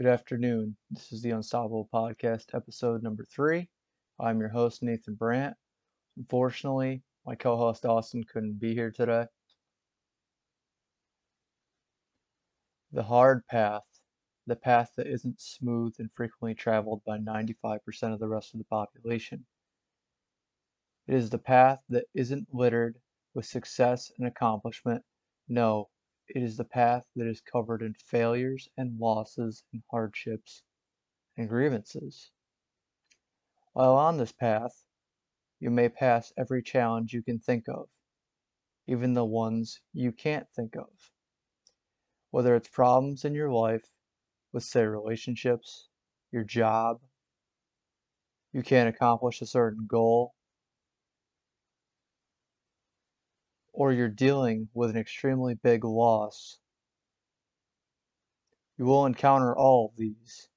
Good afternoon. This is the Unstoppable Podcast, episode number three. I'm your host, Nathan Brandt. Unfortunately, my co host, Austin, couldn't be here today. The hard path, the path that isn't smooth and frequently traveled by 95% of the rest of the population. It is the path that isn't littered with success and accomplishment. No, it is the path that is covered in failures and losses and hardships and grievances. While on this path, you may pass every challenge you can think of, even the ones you can't think of. Whether it's problems in your life with, say, relationships, your job, you can't accomplish a certain goal, or you're dealing with an extremely big loss, you will encounter all of these.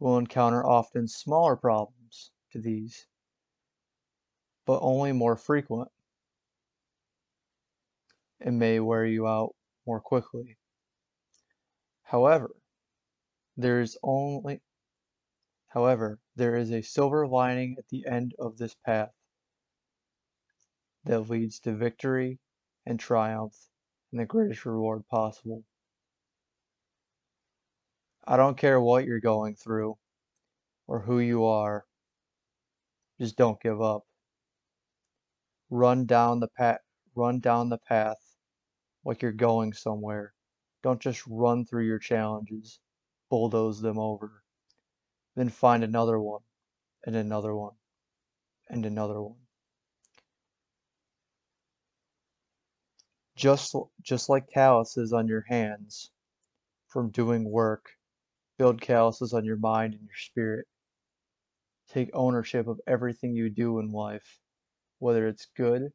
You will encounter often smaller problems to these, but only more frequent and may wear you out more quickly. However, there is only however, there is a silver lining at the end of this path that leads to victory and triumph and the greatest reward possible. I don't care what you're going through or who you are, just don't give up. Run down the path run down the path like you're going somewhere. Don't just run through your challenges, bulldoze them over. Then find another one and another one and another one. Just, just like calluses on your hands from doing work, build calluses on your mind and your spirit. Take ownership of everything you do in life, whether it's good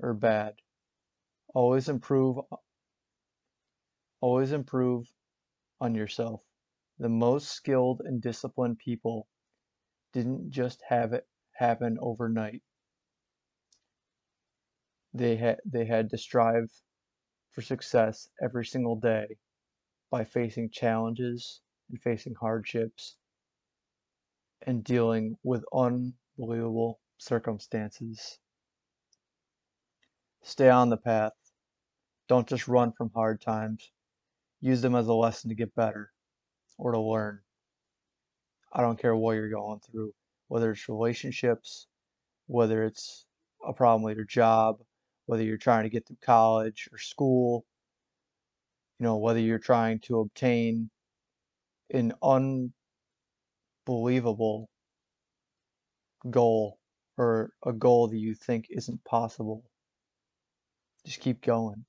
or bad. Always improve always improve on yourself. The most skilled and disciplined people didn't just have it happen overnight they had they had to strive for success every single day by facing challenges and facing hardships and dealing with unbelievable circumstances. Stay on the path. Don't just run from hard times. Use them as a lesson to get better or to learn. I don't care what you're going through, whether it's relationships, whether it's a problem with your job, whether you're trying to get through college or school, you know, whether you're trying to obtain an unbelievable goal or a goal that you think isn't possible. Just keep going.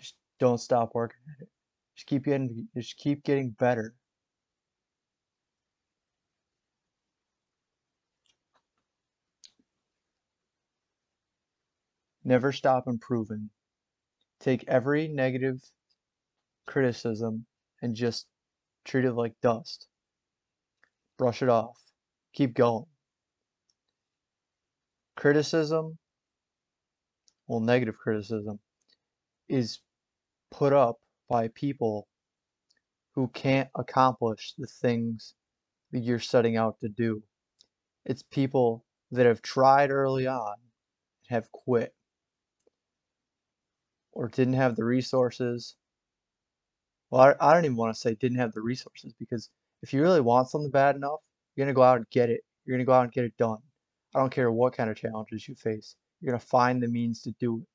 Just don't stop working at it. Just keep getting just keep getting better. Never stop improving. Take every negative criticism and just treat it like dust. Brush it off. Keep going. Criticism, well, negative criticism, is put up by people who can't accomplish the things that you're setting out to do. It's people that have tried early on and have quit or didn't have the resources. Well, I, I don't even want to say didn't have the resources because if you really want something bad enough, you're going to go out and get it. You're going to go out and get it done. I don't care what kind of challenges you face. You're going to find the means to do it.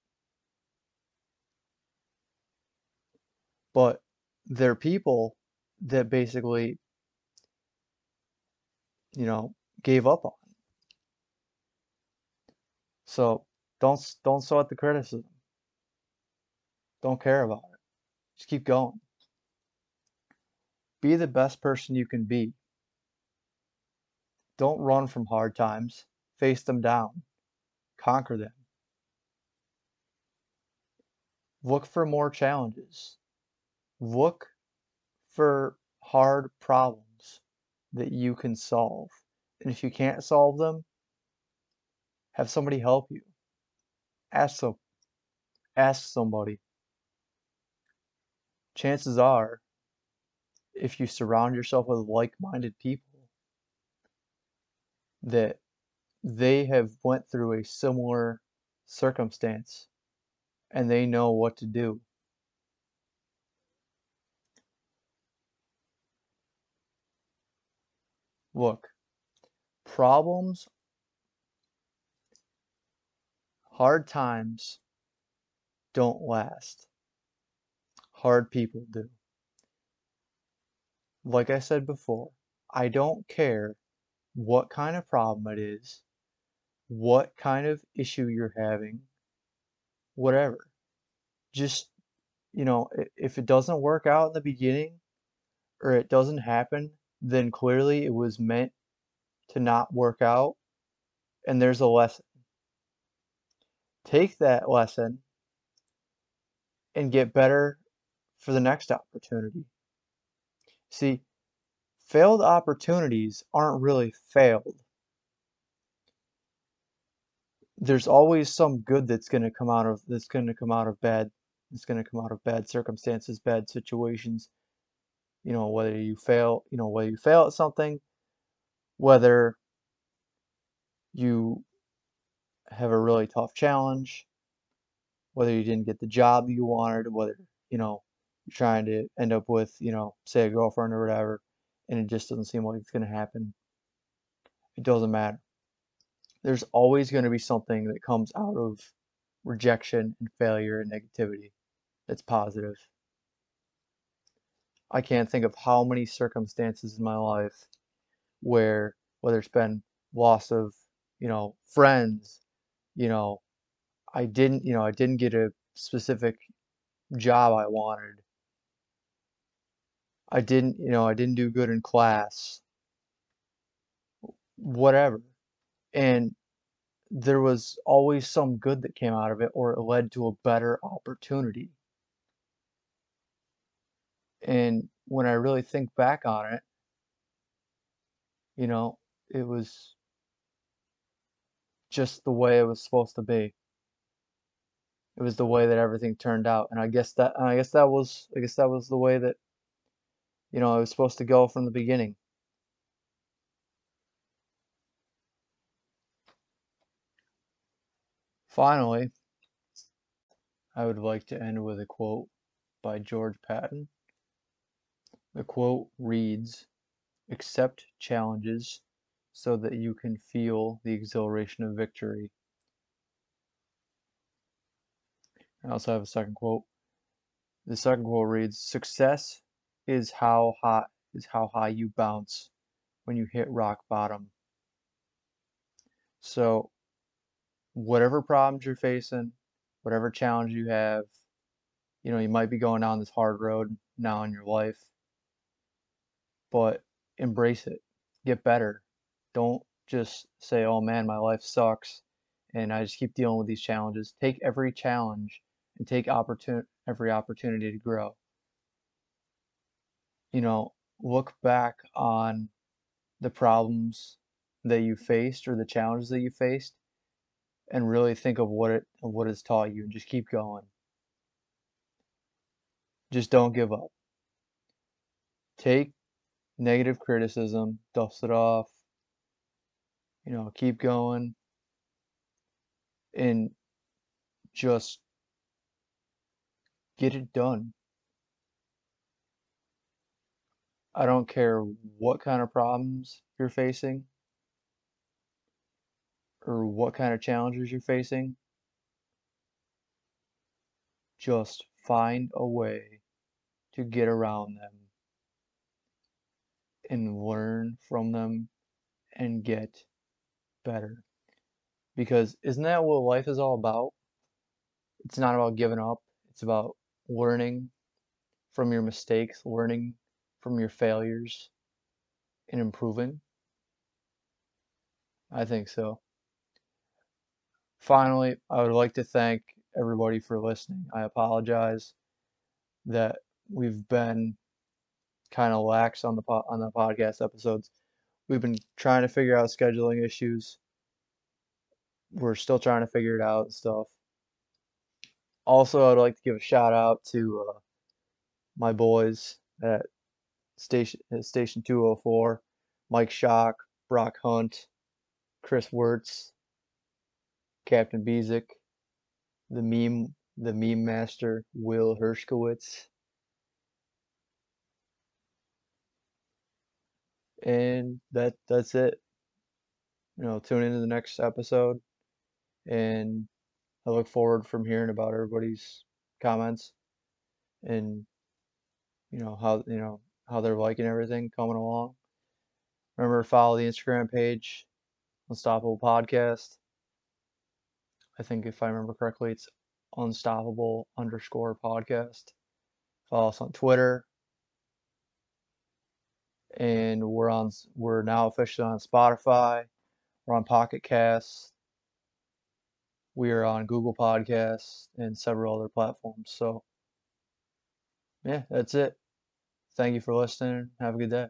But there are people that basically, you know, gave up on. So don't don't sweat the criticism. Don't care about it. Just keep going. Be the best person you can be. Don't run from hard times. Face them down. Conquer them. Look for more challenges. Look for hard problems that you can solve. And if you can't solve them, have somebody help you. Ask some ask somebody chances are if you surround yourself with like-minded people that they have went through a similar circumstance and they know what to do. Look, problems, hard times don't last. Hard people do. Like I said before, I don't care what kind of problem it is, what kind of issue you're having, whatever. Just, you know, if it doesn't work out in the beginning or it doesn't happen, then clearly it was meant to not work out and there's a lesson. Take that lesson and get better for the next opportunity. See, failed opportunities aren't really failed. There's always some good that's going to come out of that's going to come out of bad it's going to come out of bad circumstances, bad situations. You know, whether you fail, you know, whether you fail at something, whether you have a really tough challenge, whether you didn't get the job you wanted, whether, you know, trying to end up with, you know, say a girlfriend or whatever, and it just doesn't seem like it's going to happen. It doesn't matter. There's always going to be something that comes out of rejection and failure and negativity that's positive. I can't think of how many circumstances in my life where whether it's been loss of, you know, friends, you know, I didn't, you know, I didn't get a specific job I wanted. I didn't, you know, I didn't do good in class. Whatever. And there was always some good that came out of it or it led to a better opportunity. And when I really think back on it, you know, it was just the way it was supposed to be. It was the way that everything turned out, and I guess that I guess that was I guess that was the way that you know I was supposed to go from the beginning. Finally, I would like to end with a quote by George Patton. The quote reads, Accept challenges so that you can feel the exhilaration of victory. I also have a second quote. The second quote reads, Success is how high is how high you bounce when you hit rock bottom. So whatever problems you're facing, whatever challenge you have, you know, you might be going down this hard road now in your life, but embrace it. Get better. Don't just say, oh man, my life sucks and I just keep dealing with these challenges. Take every challenge and take every opportunity to grow. You know, look back on the problems that you faced or the challenges that you faced and really think of what it what it's taught you and just keep going. Just don't give up. Take negative criticism, dust it off, you know, keep going and just get it done. I don't care what kind of problems you're facing or what kind of challenges you're facing. Just find a way to get around them and learn from them and get better. Because isn't that what life is all about? It's not about giving up, it's about learning from your mistakes, learning from your failures, and improving. I think so. Finally, I would like to thank everybody for listening. I apologize that we've been kind of lax on the po- on the podcast episodes. We've been trying to figure out scheduling issues. We're still trying to figure it out and stuff. Also, I'd like to give a shout out to uh, my boys at Station uh, Station 204, Mike Schock, Brock Hunt, Chris Wirtz, Captain Bezick, the meme the meme master Will Hershkowitz. And that that's it. You know, tune into the next episode and I look forward from hearing about everybody's comments and you know how you know how they're liking everything coming along. Remember to follow the Instagram page, Unstoppable Podcast. I think if I remember correctly, it's unstoppable underscore podcast. Follow us on Twitter. And we're on we're now officially on Spotify. We're on Pocket Casts. We are on Google Podcasts and several other platforms. So yeah, that's it. Thank you for listening. Have a good day.